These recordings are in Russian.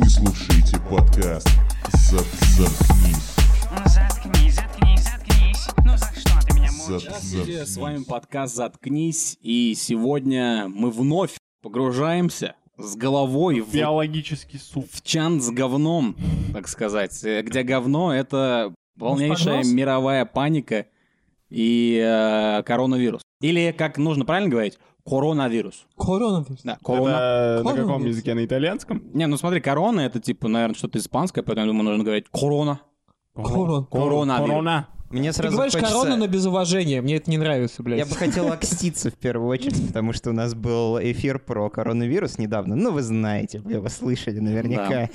Вы слушаете подкаст «Зат- «Заткнись». Ну заткнись, заткнись, заткнись. Ну за что ты меня мучаешь? Здравствуйте, с вами подкаст «Заткнись», и сегодня мы вновь погружаемся с головой в, Биологический суп. в чан с говном, так сказать, э, где говно — это полнейшая мировая паника и э, коронавирус. Или, как нужно правильно говорить, коронавирус. Коронавирус. Да, корона. Это на каком языке? На итальянском? Не, ну смотри, корона — это, типа, наверное, что-то испанское, поэтому, я думаю, нужно говорить корона. Корон. Коронавирус. Корона. Мне Ты сразу говоришь хочется- корона, но без уважения. Мне это не нравится, блядь. Я бы хотел окститься в первую очередь, потому что у нас был эфир про коронавирус недавно. Ну, вы знаете, вы его слышали наверняка.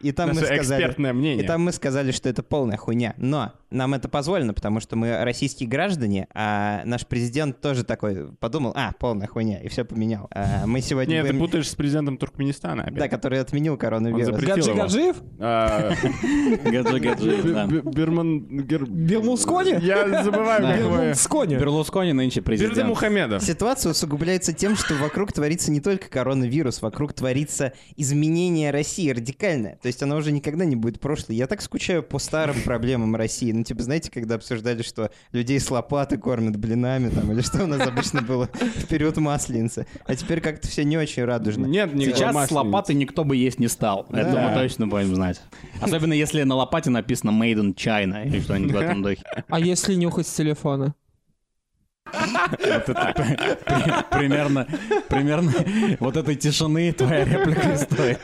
И там мы Наше сказали... экспертное мнение. И там мы сказали, что это полная хуйня. Но нам это позволено, потому что мы российские граждане, а наш президент тоже такой подумал, а, полная хуйня, и все поменял. А мы сегодня Нет, ты будем... путаешь с президентом Туркменистана опять. Да, который отменил Он коронавирус. запретил Гаджи. Гаджиев? А, Гаджи-гаджи, да. Б- Б- Берман... Гер- Бермускони? Я забываю, как его... Бермускони. Берлускони нынче президент. Мухамедов. Ситуация усугубляется тем, что вокруг творится не только коронавирус, вокруг творится изменение России радикальное. То есть она уже никогда не будет прошлой. Я так скучаю по старым проблемам России. Ну, типа, знаете, когда обсуждали, что людей с лопаты кормят блинами, там, или что у нас обычно было в период масленицы. А теперь как-то все не очень радужно. Нет, Сейчас с лопаты никто бы есть не стал. Это мы точно будем знать. Особенно если на лопате написано Made in China или что-нибудь в этом духе. А если нюхать с телефона? Вот это примерно, примерно вот этой тишины твоя реплика стоит.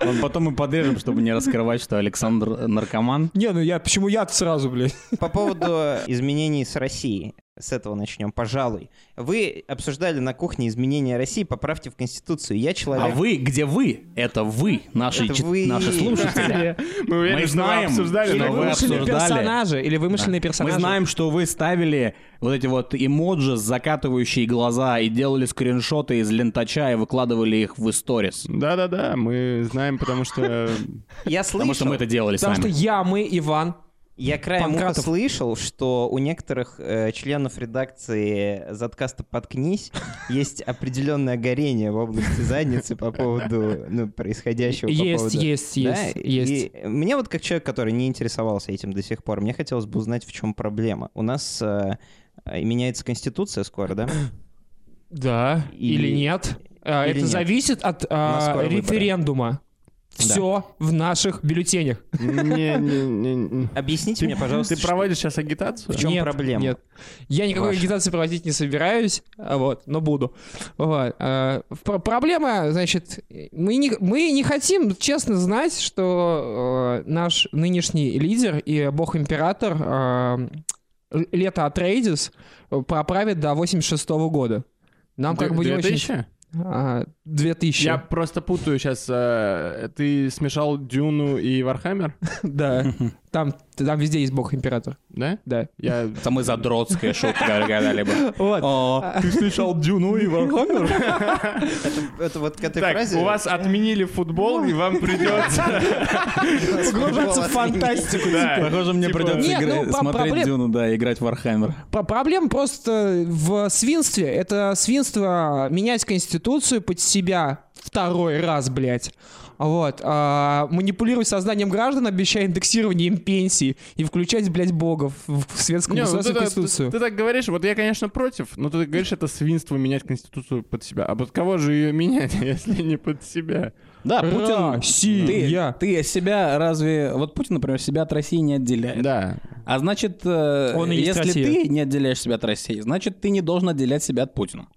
Вот Потом мы подрежем, чтобы не раскрывать, что Александр наркоман. Не, ну я, почему я сразу, блядь? По поводу изменений с Россией. С этого начнем, пожалуй. Вы обсуждали на кухне изменения России, поправьте в Конституцию. Я А человек... вы, где вы? Это вы, наши, Это чит- вы. наши слушатели. Мы уверены, Мы что вы знаем, обсуждали, Или вы вы- вымышленные обсуждали. персонажи, или вымышленные Мы персонажи. знаем, что вы ставили вот эти вот эмоджи с закатывающие глаза и делали скриншоты из лентача и выкладывали их в сторис. Да-да-да, мы знаем, потому что... Я слышал... Потому что мы это делали Потому что сами. я, мы, Иван. Я краем уха Панкратов. слышал, что у некоторых э, членов редакции «Заткаста подкнись» есть определенное горение в области задницы по поводу ну, происходящего. по Есть, поводу- есть, Да, есть, есть. И мне вот как человек, который не интересовался этим до сих пор, мне хотелось бы узнать, в чем проблема. У нас э, э, меняется конституция скоро, да? Да. Или- Или нет. А, или Это нет. зависит от а, нас скоро выборы. Все в наших бюллетенях. Не-не-не. Объясните мне, пожалуйста, Ты что- проводишь сейчас агитацию? В чем Нет, проблема? Нет. Я никакой Ваша. агитации проводить не собираюсь, а вот, но буду. Вот. а, пр- Проблема, значит, мы не, мы не хотим честно знать, что э, наш нынешний лидер и бог-император э, Лето Атрейдис проправит до 86 года. Нам как бы не очень... 2000? А, 2000. Я просто путаю сейчас. Ты смешал Дюну и Вархаммер? Да. Там, там везде есть бог-император. Да? Да. Я... Самая задротская шутка когда-либо. Вот. Ты слышал Дюну и Вархаммер? Это вот к этой фразе... у вас отменили футбол, и вам придется... Погружаться в фантастику. Да. Похоже, мне Типа- придется ну, смотреть Дюну, да, и играть в Вархаммер. Про- Проблема просто в свинстве. Это свинство менять конституцию под себя второй раз, блядь. Вот. а, манипулировать сознанием граждан, обещая индексирование им пенсий и включать, блядь, богов в светскую Не, ну ты, государственную так- конституцию. ты так говоришь, вот я, конечно, против, но ты говоришь, это свинство менять конституцию под себя. А под кого же ее менять, если не под себя? Да, Путин... Россия. Ты, ты себя разве... Вот Путин, например, себя от России не отделяет. Да. А значит, э, Он если ты не отделяешь себя от России, значит, ты не должен отделять себя от Путина.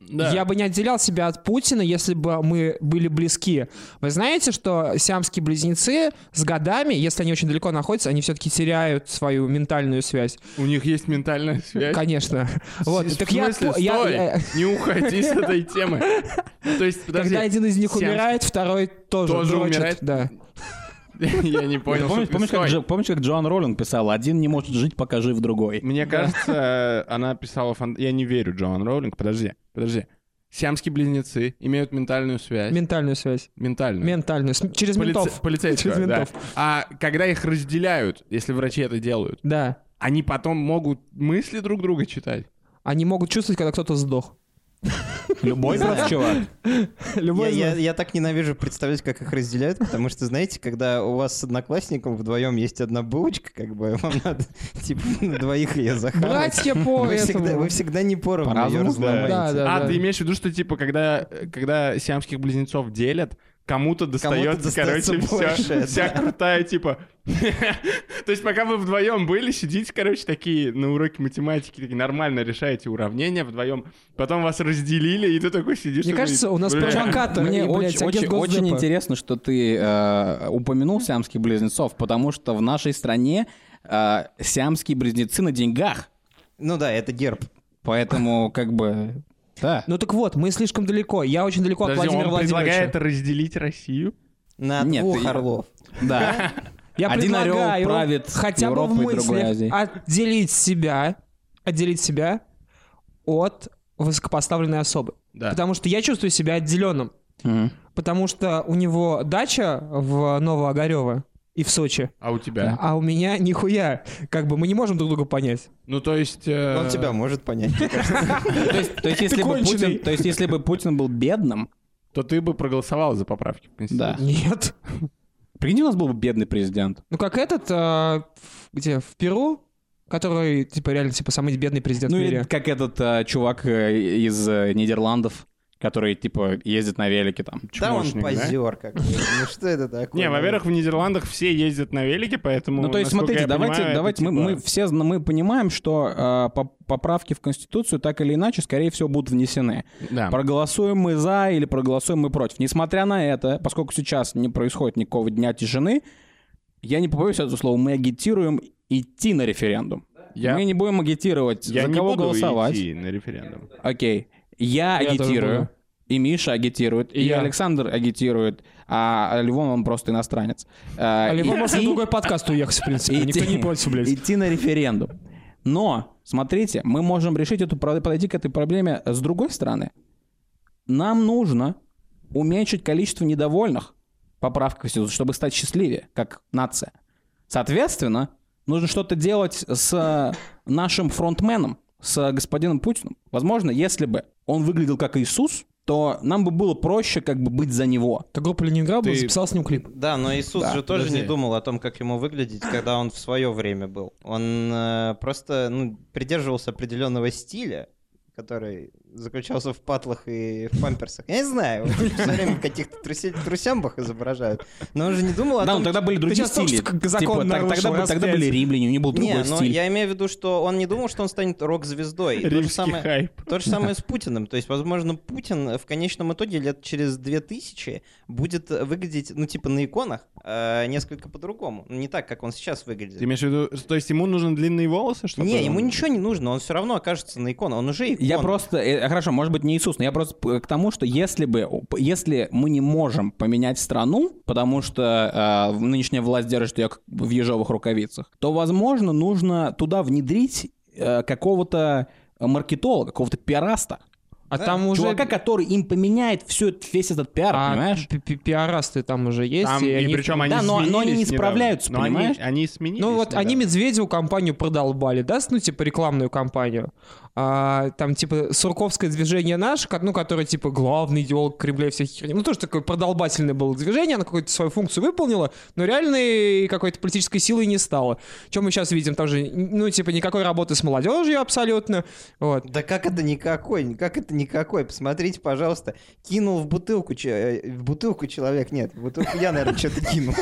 Да. Я бы не отделял себя от Путина, если бы мы были близки. Вы знаете, что сиамские близнецы с годами, если они очень далеко находятся, они все-таки теряют свою ментальную связь. У них есть ментальная связь. Конечно. Вот. В Так смысле? я- Стой! я- Не уходи с этой темы. То есть, подожди. когда один из них умирает, второй тоже, Тоже умирает? Да. Я не понял. помнишь, что- помнишь, как, Джоан Роллинг писала, один не может жить, пока жив другой. Мне кажется, она писала... Я не верю Джоан Роулинг. Подожди, подожди. Сиамские близнецы имеют ментальную связь. Ментальную связь. Ментальную. Ментальную. С- Через Полице- ментов. Полицейскую, Через да. ментов. А когда их разделяют, если врачи это делают, Да. они потом могут мысли друг друга читать. Они могут чувствовать, когда кто-то сдох. Любой просто чувак. Любой Я, я- я так ненавижу представлять, как их разделяют, потому что, знаете, когда у вас с одноклассником вдвоем есть одна булочка, как бы вам надо, типа, на двоих ее захавать. Братья по Вы всегда, вы всегда не поровну По ее разломаете. Да, да. А, ты имеешь в виду, что, типа, когда, когда сиамских близнецов делят, кому-то достается, достается короче, больше, вся, да. вся крутая, типа... То есть, пока вы вдвоем были, сидите, короче, такие на уроке математики, такие нормально решаете уравнения вдвоем, потом вас разделили, и ты такой сидишь... Мне кажется, у нас провокатор. Мне очень, интересно, что ты э, упомянул сиамских близнецов, потому что в нашей стране э, сиамские близнецы на деньгах. Ну да, это герб. Поэтому, как бы, да. Ну так вот, мы слишком далеко. Я очень далеко от Подожди, Владимира он предлагает Владимировича. разделить Россию? На Нет, двух я- орлов. Да. Я Один орел предлагаю правит хотя бы в другой мыслях Азией. отделить себя, отделить себя от высокопоставленной особы. Да. Потому что я чувствую себя отделенным. Мгм. Потому что у него дача в Новоогарево и в Сочи, А у тебя? а у меня нихуя. Как бы мы не можем друг друга понять. Ну, то есть... э, Он тебя может понять. То есть, если бы. Путин, то есть, если бы Путин был бедным, То ты бы проголосовал за поправки в Конституцию. Да. Нет. прикинь, у нас был бы бедный президент. Ну как этот, а, где, в Перу, который, типа, реально, типа, самый бедный президент Ну, в и мире. как этот э, чувак э, из э, Нидерландов, который, типа, ездит на велике там. Да он да? позер как бы. Ну что это такое? Не, во-первых, в Нидерландах все ездят на велике, поэтому... Ну, то есть, смотрите, я давайте, понимаю, давайте мы, типа- мы все мы понимаем, что э, по- поправки в Конституцию так или иначе, скорее всего, будут внесены. Да. Проголосуем мы за или проголосуем мы против. Несмотря на это, поскольку сейчас не происходит никакого дня тишины, я не побоюсь этого слова, мы агитируем идти на референдум. Я- Мы не будем агитировать, Я за не кого буду голосовать. идти на референдум. Окей. Я, агитирую. И Миша агитирует, и, И. Александр агитирует, а Левон, он просто иностранец. А, А идти- может на другой подкаст уехать, в принципе. Никто не против, блядь. идти на референдум. Но, смотрите, мы можем решить эту, подойти к этой проблеме с другой стороны. Нам нужно уменьшить количество недовольных поправкой Конституции, чтобы стать счастливее, как нация. Соответственно, нужно что-то делать с нашим фронтменом, с господином Путиным. Возможно, если бы он выглядел как Иисус, то нам бы было проще как бы быть за него. Как группа Ленинград Ты- записал с ним клип. Да, но Иисус Да, же тоже подожди. не думал о том, как ему выглядеть, когда он в свое время был. Он э, просто ну, придерживался определенного стиля, который заключался в патлах и в памперсах. Я не знаю, все время в каких-то трусямбах изображают. Но он же не думал о Да, том, но тогда были другие стили. Типа, тогда, были римляне, у них был другой но стиль. я имею в виду, что он не думал, что он станет рок-звездой. И То же, Римский самое, хайп. то же самое с Путиным. То есть, возможно, Путин в конечном итоге лет через 2000 будет выглядеть, ну, типа, на иконах э, несколько по-другому. Не так, как он сейчас выглядит. Ты имеешь в виду, то есть ему нужны длинные волосы, чтобы... Не, ему ничего не нужно, он все равно окажется на иконе. Он уже икона. Я просто, э, хорошо, может быть не Иисус, но я просто к тому, что если бы, если мы не можем поменять страну, потому что э, нынешняя власть держит ее в ежовых рукавицах, то, возможно, нужно туда внедрить э, какого-то маркетолога, какого-то пиараста. А там уже... Чувака, который им поменяет все, весь этот пиар, а понимаешь? пи- пи- пиарасты там уже есть. Там, и и они- причем они Да, но- но они не сменились недавно. справляются, Но они- понимаешь? Они, сменились Ну вот они недавно. Медведеву компанию продолбали, да, ну типа рекламную кампанию. А, там типа Сурковское движение наше, ну которое типа главный идеолог Кремля и всяких херни. Ну тоже такое продолбательное было движение, оно какую-то свою функцию выполнило, но реальной какой-то политической силой не стало. Чем мы сейчас видим, там же, ну типа никакой работы с молодежью абсолютно. Вот. Да как это никакой? Как это никакой? Посмотрите, пожалуйста. Кинул в бутылку, че- э, в бутылку человек, нет, в бутылку я, наверное, что-то кинул.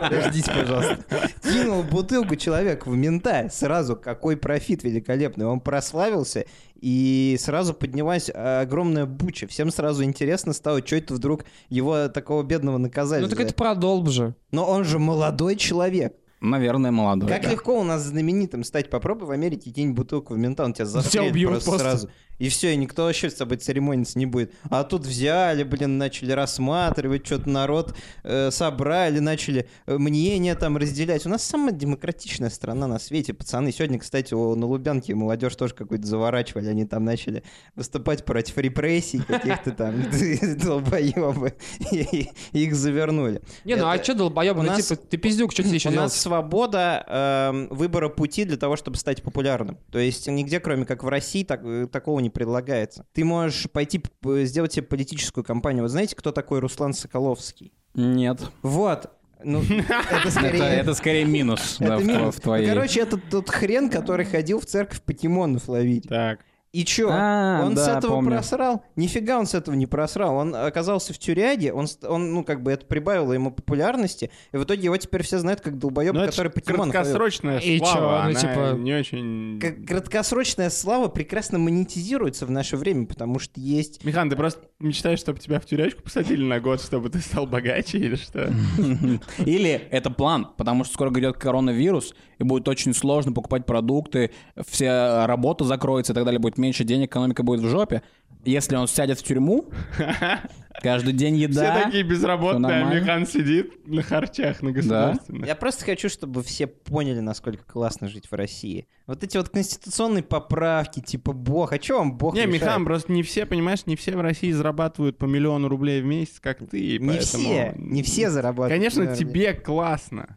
Подождите, пожалуйста. Кинул в бутылку человек в мента. Сразу какой профит великолепный. Он прославился, и сразу поднялась огромная буча. Всем сразу интересно стало, что это вдруг его такого бедного наказали. Ну так это продолб же. Но он же молодой человек. Наверное, молодой. Как да. легко у нас знаменитым стать. Попробуй в Америке кинь бутылку в мента, он тебя застрелит убьют просто, просто. сразу. И все, и никто вообще с тобой церемониться не будет. А тут взяли, блин, начали рассматривать, что-то народ э, собрали, начали э, мнения там разделять. У нас самая демократичная страна на свете, пацаны. Сегодня, кстати, у- на Лубянке молодежь тоже какую-то заворачивали. Они там начали выступать против репрессий каких-то там долбоебы. Их завернули. Не, ну а что долбоебы, ну типа ты пиздюк, что тебе еще делать? Свобода эм, выбора пути для того, чтобы стать популярным. То есть нигде, кроме как в России, так- э, такого не предлагается. Ты можешь пойти сделать себе политическую кампанию. Вы знаете, кто такой Руслан Соколовский? Нет. Вот. Ну, это скорее... Это, это скорее минус да, это в, минус. в твоей... Ну, короче, это тот хрен, который ходил в церковь покемонов ловить. Так. И чё? А, он с да, этого помню. просрал? Нифига он с этого не просрал. Он оказался в тюряге, он, он, ну, как бы это прибавило ему популярности, и в итоге его теперь все знают как долбоеба, Ну, который ж покемонов ловил. краткосрочная И чё, слава, ну, она типа- не очень... Как краткосрочная слава прекрасно монетизируется в наше время, потому что есть... Михан, ты просто мечтаешь, чтобы тебя в тюрячку посадили на год, чтобы ты стал богаче или что? Или это план, потому что скоро идет коронавирус, и будет очень сложно покупать продукты, все работа закроется и так далее, будет меньше денег, экономика будет в жопе. Если он сядет в тюрьму, каждый день еда... Все такие безработные, а. Михан сидит на харчах, на государственных. Я просто хочу, чтобы все поняли, насколько классно жить в России. Вот эти вот конституционные поправки, типа бог, а что вам бог Не, мешает? Михан, просто не все, понимаешь, не все в России зарабатывают по миллиону рублей в месяц, как ты. и Не поэтому- все, не все зарабатывают. Конечно, наверное. тебе классно,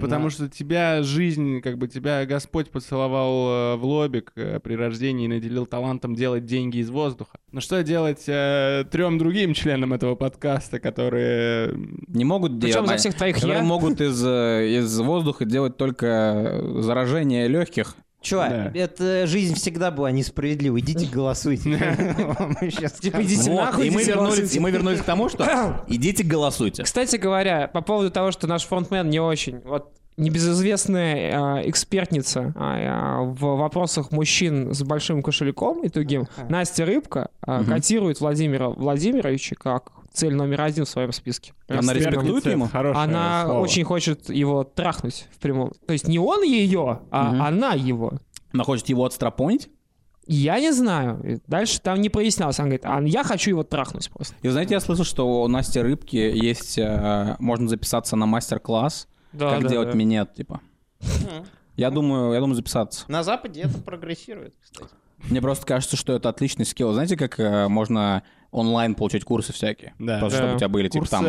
потому На- что тебя жизнь, как бы тебя Господь поцеловал э, в лобик э, при рождении и наделил талантом делать деньги из воздуха. Но что делать э, трем другим членам этого подкаста, которые... Не могут Причем делать... за всех твоих я. могут из, э, из воздуха делать только э, заражение легких. Чё, Да. это жизнь всегда была несправедливой. Идите голосуйте. Типа, идите нахуй, и, мы вернулись, голосуйте. и мы вернулись к тому, что идите голосуйте. Кстати говоря, по поводу того, что наш фронтмен не очень, вот небезызвестная э, экспертница э, в вопросах мужчин с большим кошельком и тугим, Настя Рыбка, э, котирует Владимира Владимировича как цель номер один в своем списке. Она респектует ему? Хорошее Она слово. очень хочет его трахнуть в прямом. То есть не он ее, а Мгм. она его. Она хочет его отстрапонить. Я не знаю. Дальше там не прояснялось. Она говорит, а я хочу его трахнуть просто. И знаете, я слышал, что у Насти Рыбки есть... э, можно записаться на мастер-класс, Да, как да, делать да. минет, типа. Я думаю, я думаю записаться. На Западе это прогрессирует, кстати. Мне просто кажется, что это отличный скилл. Знаете, как э, можно онлайн получать курсы всякие? Да. Просто Да. чтобы у тебя были, типа там...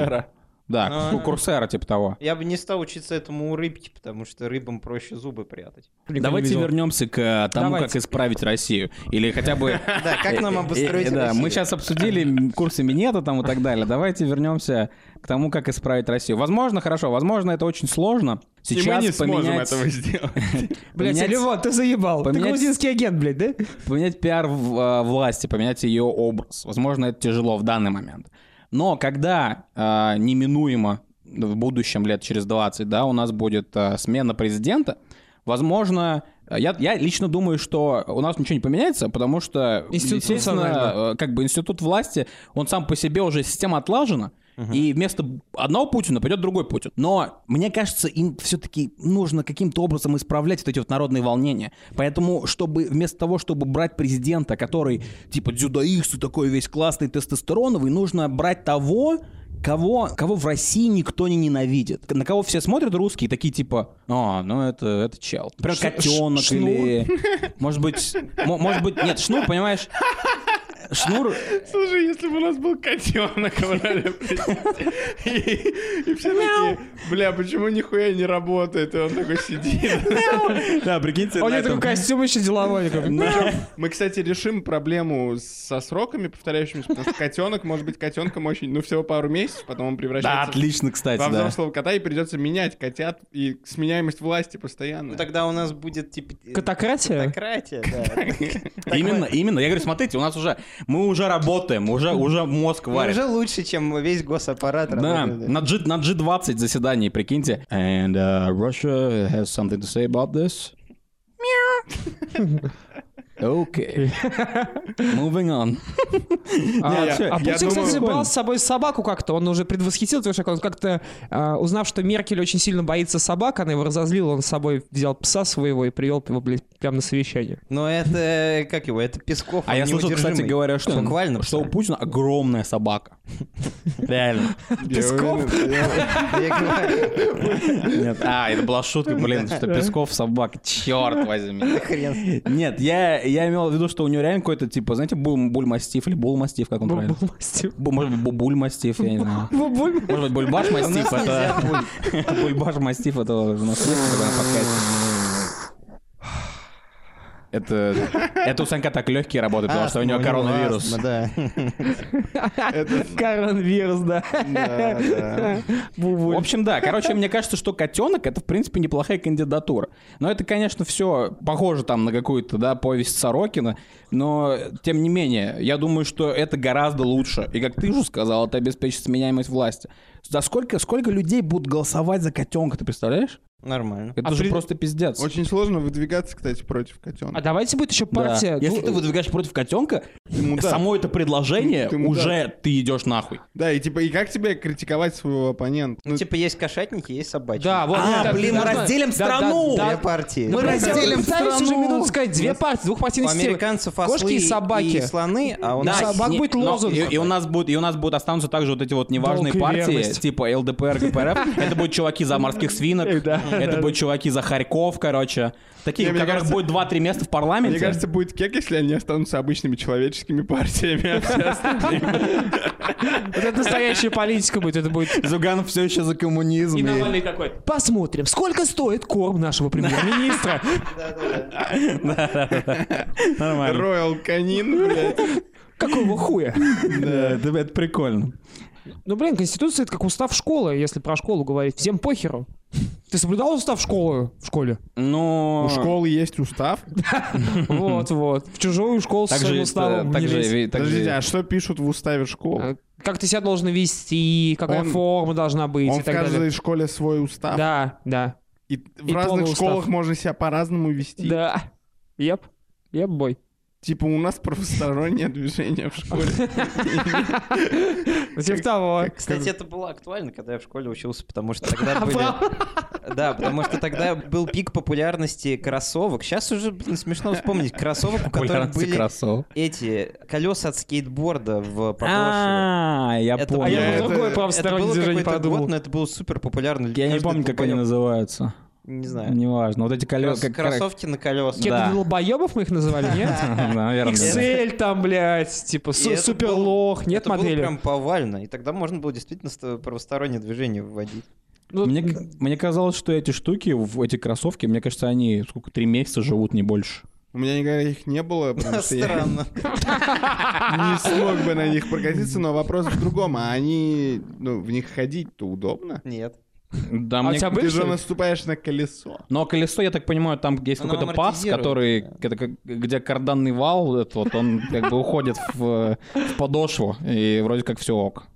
Да, А. ку- курсера, типа того. Я бы не стал учиться этому у рыбки, потому что рыбам проще зубы прятать. Давайте видел. вернемся к э, тому, Давайте. как исправить Россию. Или хотя бы... Да, как нам Э, обустроить э, Да, Россию? мы сейчас обсудили курсы минета там и так далее. Давайте вернемся к тому, как исправить Россию. Возможно, хорошо, возможно, это очень сложно. И мы Сейчас не сможем поменять, этого сделать. Блять, поменять- Левон, ты заебал. Ты поменять- грузинский агент, блядь, да? поменять пиар в- э, власти, поменять ее образ. Возможно, это тяжело в данный момент. Но когда э, неминуемо в будущем лет через 20, да, у нас будет э, смена президента, возможно, я, я лично думаю, что у нас ничего не поменяется, потому что, Институционально. естественно, э, как бы институт власти, он сам по себе уже система отлажена, и вместо одного Путина пойдет другой Путин. Но мне кажется, им все-таки нужно каким-то образом исправлять вот эти вот народные волнения. Поэтому, чтобы вместо того, чтобы брать президента, который типа дзюдоист и такой весь классный тестостероновый, нужно брать того, кого, кого в России никто не ненавидит. На кого все смотрят русские, такие типа, а, ну это, это чел. Например, Ш- котенок ш- или... Может быть, мо- может быть, нет, Шнур, понимаешь, Шнур... Слушай, если бы у нас был котенок и, все такие, бля, почему нихуя не работает? И он такой сидит. Да, прикиньте, У него такой костюм еще деловой. Мы, кстати, решим проблему со сроками повторяющимися, потому что котенок может быть котенком очень, ну, всего пару месяцев, потом он Да, превращается отлично, кстати, во да. взрослого кота, и придется менять котят, и сменяемость власти постоянно. Ну тогда у нас будет типа... Катократия? Катократия, да. Именно, именно. Я говорю, смотрите, у нас уже, мы уже работаем, уже, уже мозг Мы варит. уже лучше, чем весь госаппарат Да, работает. на, G, на G20 заседании, прикиньте. And uh, Russia has something to say about this. Okay. Moving on. А, а я Путин, думаю- кстати, брал с собой собаку как-то. Он уже предвосхитил твой шаг. Он как-то, а, узнав, что Меркель очень сильно боится собак, она его разозлила, он с собой взял пса своего и привел его, блядь, прямо на совещание. Но это, как его, это Песков, А я слышал, кстати говоря, что, Буквально. что у Путина огромная собака. Реально. Песков? Нет, а, это была шутка, блин, что Песков собака. Черт возьми. Нет, я, я имел в виду, что у него реально какой-то, типа, знаете, бул, бульмастиф или булмастиф, как он правильно? Бульмастив. Бу- Может быть, бульмастиф, я не знаю. Буль- Может быть, бульбаш мастиф, это... Бульбаш мастиф, это у нас когда на подкасте. Это, это у Санька так легкие работают, потому что у него Астма, коронавирус. астма, да. Коронавирус, да. Да, да. В общем, да. Короче, мне кажется, что котенок это, в принципе, неплохая кандидатура. Но это, конечно, все похоже там на какую-то, да, повесть Сорокина. Но, тем не менее, я думаю, что это гораздо лучше. И, как ты уже сказал, это обеспечит сменяемость власти. За сколько, сколько людей будут голосовать за котенка, ты представляешь? Нормально. Это А же при- просто пиздец. Очень сложно выдвигаться, кстати, против котенка. А давайте будет еще Да. партия. Если ну, ты выдвигаешь против котенка, само это предложение Ты уже ты идешь нахуй. Да, и типа, и как тебе критиковать своего оппонента? Ну, типа, есть кошатники, есть собачники. Да, вот. А, да, блин, да, мы да, разделим да, да, страну! да, Две партии. Мы Да, разделим пытаюсь уже страну! минуту сказать, две партии, двухпартийная У система. американцев Кошки и собаки. и слоны, а у Да, нас... собак будет лозунг. И, у нас будет, и у нас будут останутся также вот эти вот неважные партии, типа ЛДПР, ГПРФ. Это будут чуваки за морских свинок, Да, это будут чуваки за Харьков, короче. Такие, у мне которых кажется- будет 2-3 места в парламенте. Мне кажется, будет кек, если они останутся обычными человеческими партиями, а это настоящая политика будет, это будет... Зюганов все еще за коммунизм. И Навальный такой, посмотрим, сколько стоит корм нашего премьер-министра. Нормально. Роял Канин, блядь. Какого хуя? Да, это прикольно. Ну, блин, Конституция — это как устав школы, если про школу говорить. Всем похеру. Ты соблюдал устав школы в школе? Ну... У школы есть устав. Вот, вот. В чужую школу с Так своим же, уставом так не же, лезь. ви- так же- Подождите, а что пишут в уставе школы? А, Как ты себя должен вести, какая форма должна быть Он в каждой школе свой устав. Да, да, И в разных школах можно себя по-разному вести. да. Еп, еп, бой. Типа у нас правостороннее движение в школе. Типа того. Кстати, это было актуально, когда я в школе учился, потому что тогда были... Да, потому что тогда был пик популярности кроссовок. Сейчас уже, блин, смешно вспомнить. Кроссовок, у которых были эти колеса от скейтборда в подошве. А, я А про это- было движение какой-то подумал. год, но это было супер популярно. Я не помню, как они называются. Не знаю. Неважно. Вот эти колеса... Кроссовки на колесах. Кеды Да. долбоебов мы их называли, нет? Наверное. XL там, блядь, типа И су- это супер было- лох, нет это было модели. прям повально. И тогда можно было действительно ст- правостороннее движение вводить. Ну, Мне, мне казалось, что эти штуки, в эти кроссовки, мне кажется, они сколько, три месяца живут, не больше. У меня никогда их не было, потому что я Странно. не смог бы на них прокатиться, но вопрос в другом. А они, ну, в них ходить-то удобно? Нет. Да, А у мне... тебя были, Ты же наступаешь на колесо. Но колесо, я так понимаю, там есть Оно какой-то паз, амортизирует, который, да. это где карданный вал, это вот он как бы уходит в, в подошву, и вроде как все ок.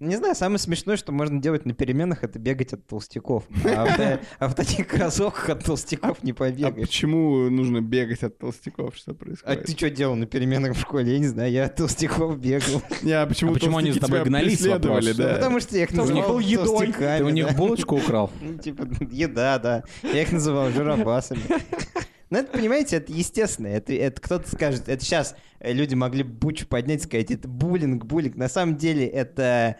Не знаю, самое смешное, что можно делать на переменах, это бегать от толстяков. А в, та- а таких кроссовках от толстяков не А побегаешь. почему нужно бегать от толстяков? Что А происходит? ты что делал на переменах в школе? Я не знаю, я от толстяков бегал. Не, а почему, А почему они за тобой гнались? Потому что я их называл толстяками. Ты у них булочку украл? Ну, типа, еда, да. Я их называл жиробасами. Ну, это, понимаете, это естественно. Это, это кто-то скажет, это сейчас люди могли бучу поднять и сказать, это буллинг, буллинг. На самом деле это э,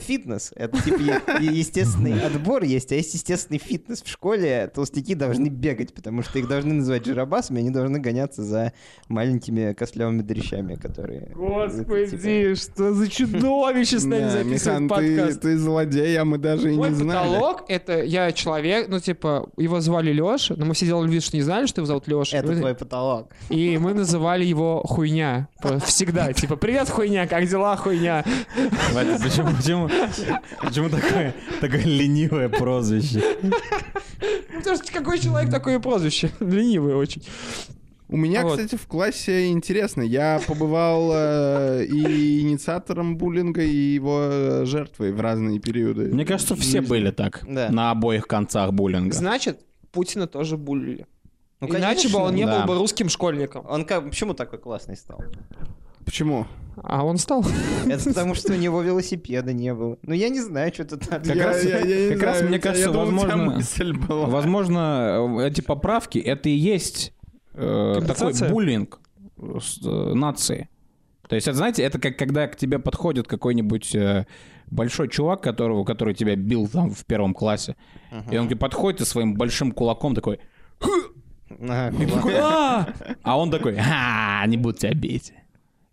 фитнес. Это типа естественный отбор есть, а есть естественный фитнес. В школе толстяки должны бегать, потому что их должны называть жиробасами, они должны гоняться за маленькими костлявыми дрищами, которые... это, типа, Господи, что за чудовище с нами записывает подкаст. ты злодей, а мы даже и не знали. потолок — это я человек, ну, типа, его звали Леша, но мы все делали вид, что не знали, что его зовут Леша. Это твой потолок. И мы называли его Хуйня. Всегда. Типа, привет, Хуйня, как дела, Хуйня? Почему, почему, почему такое, такое ленивое прозвище? Потому что какой человек, такое прозвище. Ленивый очень. У меня, Вот. кстати, в классе интересно. Я побывал э, и инициатором буллинга, и его э, жертвой в разные периоды. Мне кажется, все жизни. были так. Да. На обоих концах буллинга. Значит, Путина тоже булили. Ну, Иначе бы конечно. он не да. был бы русским школьником. Он как, почему такой классный стал? Почему? А он стал. Это потому, что у него велосипеда не было. Ну, я не знаю, что тут надо. Как Я- раз- я- я как раз, знаю, мне кажется, я думал, у тебя возможно- мысль была. Возможно, э, эти поправки это и есть э, такой буллинг э, нации. То есть, это, знаете, это как когда к тебе подходит какой-нибудь э, большой чувак, которого, который тебя бил там в первом классе, и он тебе подходит и своим большим кулаком такой, А, И такой, «А!» А он такой, а, не буду тебя бить.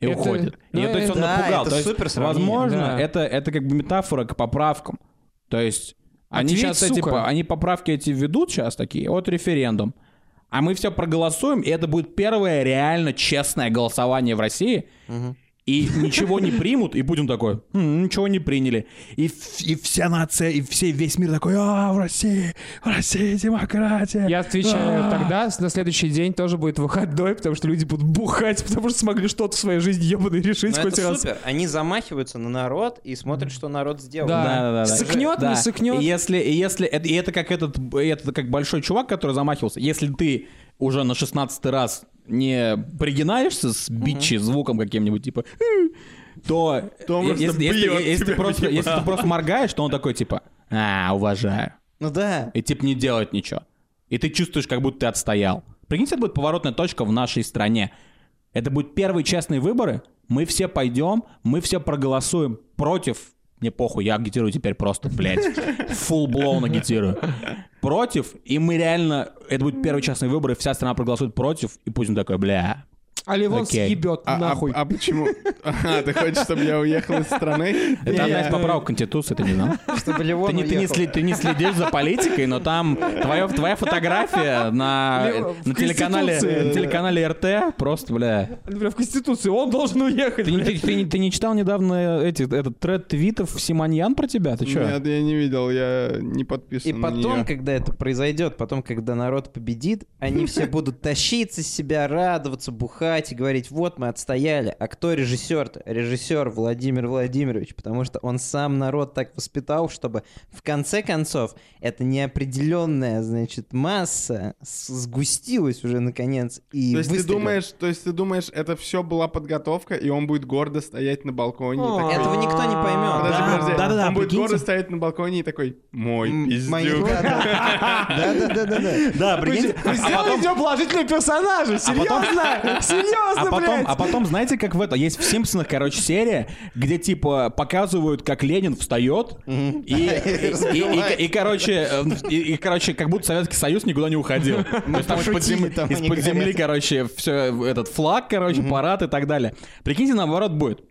И Это- уходит. И ну, то есть он да, напугал. это То есть, супер сравнение. возможно, Да. это, это как бы метафора к поправкам. То есть они Ответь, сейчас эти, сука. по- они поправки эти ведут сейчас такие, вот референдум. А мы все проголосуем, и это будет первое реально честное голосование в России. И ничего не примут, и Путин такой, «М, ничего не приняли. И, и вся нация, и все, весь мир такой, а, в России, в России демократия. Я отвечаю, А. тогда на следующий день тоже будет выходной, потому что люди будут бухать, потому что смогли что-то в своей жизни ебаной решить Ну, хоть это раз. супер. Они замахиваются на народ и смотрят, что народ сделал. Да. Да-да-да. Сыкнет, не сыкнет. И если, и если это, и это как этот, это как большой чувак, который замахивался. Если ты уже на 16 раз не пригинаешься с бичи звуком каким-нибудь, типа, «Э», то, если, если- бьет если ты просто, типа. если ты просто моргаешь, то он такой, типа, а, уважаю. Ну да. И типа не делает ничего. И ты чувствуешь, как будто ты отстоял. Прикиньте, это будет поворотная точка в нашей стране. Это будут первые честные выборы. Мы все пойдем, мы все проголосуем против. Мне похуй, я агитирую теперь просто, блядь, full blown агитирую. Против, и мы реально, это будут первые частные выборы, вся страна проголосует против, и Путин такой, бля, А Ливон Окей. съебет А, а- нахуй. а почему? А, ты хочешь, чтобы я уехал из страны? это одна из поправок Конституции, ты не знал? Чтобы Левон Ты не, ты, не ты не следишь за политикой, но там твоя, твоя фотография на, на, телеканале, на телеканале РТ просто, бля. Например, в Конституции он должен уехать. Ты, ты- ты ты не читал недавно эти, этот тред твитов Симоньян про тебя? Ты что? Нет, я не видел, я не подписан И потом, неё. когда это произойдет, потом, когда народ победит, они все будут тащиться с себя, радоваться, бухать и говорить, вот мы отстояли. А кто режиссер-то? Режиссер Владимир Владимирович, потому что он сам народ так воспитал, чтобы в конце концов эта неопределенная, значит, масса сгустилась уже наконец и То есть ты думаешь, то есть ты думаешь, это все была подготовка, и он будет гордо стоять на балконе такой... Этого никто не поймет. Подожди, Да, подожди. да-да-да, он будет прикиньте. гордо стоять на балконе и такой, мой М, мои- пиздюк. Да-да-да-да. Да, Вы прикиньте. вы сделали из него положительного персонажа, серьезно? Серьезно, А потом, а потом, знаете, как в это, есть в Симпсонах, короче, серия, где, типа, показывают, как Ленин встает, и, и, короче, э, и, короче, как будто Советский Союз никуда не уходил. То есть там из-под земли, короче, все, этот флаг, короче, парад и так далее. Прикиньте, наоборот будет.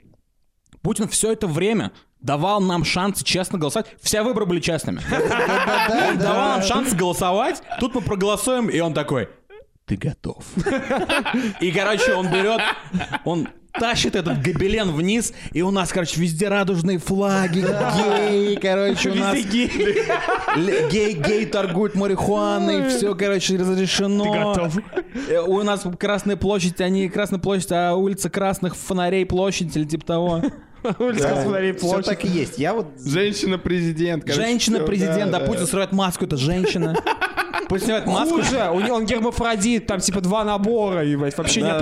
Путин все это время давал нам шанс честно голосовать. Все выборы были честными. Он давал нам шанс голосовать, тут мы проголосуем, и он такой, ты готов. И, короче, он берет, он тащит этот гобелен вниз, и у нас, короче, везде радужные флаги, геи, короче, у нас... Гей, гей торгуют марихуаной, все, короче, разрешено. Ты готов? У нас Красная площадь, они Красная площадь, а улица Красных фонарей площадь или типа того. Улица Фонарей Все площадь. так и есть. Я вот Женщина-президент. Женщина-президент, да, да, да. Путин срывает маску, это женщина. Пусть снимает маску. Хуже, у него он гермафродит, там типа два набора, ебать, вообще да.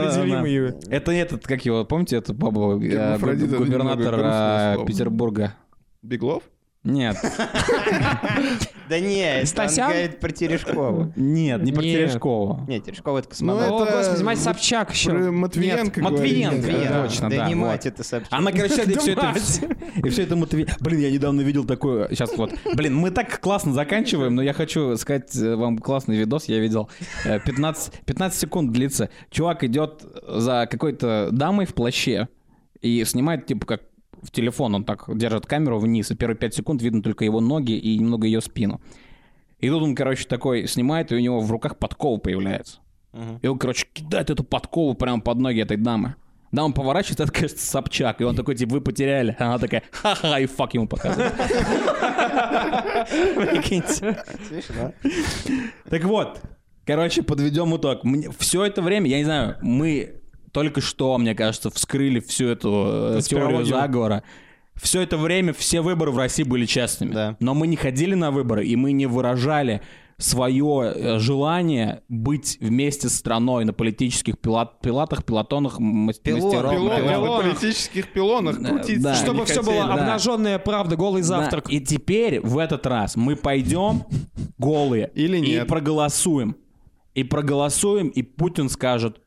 Это этот, как его, помните, это баба, э, Гермафродит, это губернатор немного грустное э. Петербурга? Беглов? Нет, Да не, Стасян? он говорит про Терешкову. нет, не про Нет. Терешкова. Нет, Терешкова это Ну, космонавт. О, господи, мать Собчак еще. Про Матвиенко Нет, Матвиенко, точно, да да, не мать, это Собчак. Она, короче, и все это, и все это мотиви- Блин, я недавно видел такое. Сейчас вот. Блин, мы так классно заканчиваем, но я хочу сказать э, вам классный видос. Я видел. Э, 15, 15 секунд длится. Чувак идет за какой-то дамой в плаще и снимает, типа, как в телефон. Он так держит камеру вниз, и первые 5 секунд видно только его ноги и немного ее спину. И тут он, короче, такой снимает, и у него в руках подкова появляется. И он, короче, кидает эту подкову прямо под ноги этой дамы. Дама поворачивается, это, кажется, Собчак. И он такой, типа, вы потеряли. А Она такая, ха-ха, и фак ему показывает. Прикиньте. Так вот, короче, подведем итог. Все это время, я не знаю, мы только что, мне кажется, вскрыли всю эту э, теорию заговора. Все это время все выборы в России были честными. Да. Но мы не ходили на выборы, и мы не выражали свое э, желание быть вместе с страной на политических пила- пилатах, пилотонах, м- Пилон, мастеров. Пилон, пилон, на политических пилонах крутиться да. Чтобы все хотели. было да. обнаженная правда, голый завтрак. Да, И теперь в этот раз мы пойдем голые Или и нет. проголосуем. И проголосуем, и Путин скажет,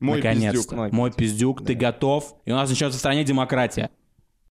Мой наконец-то, пиздюк. Мой пиздюк, ты готов? И у нас начнется в стране демократия.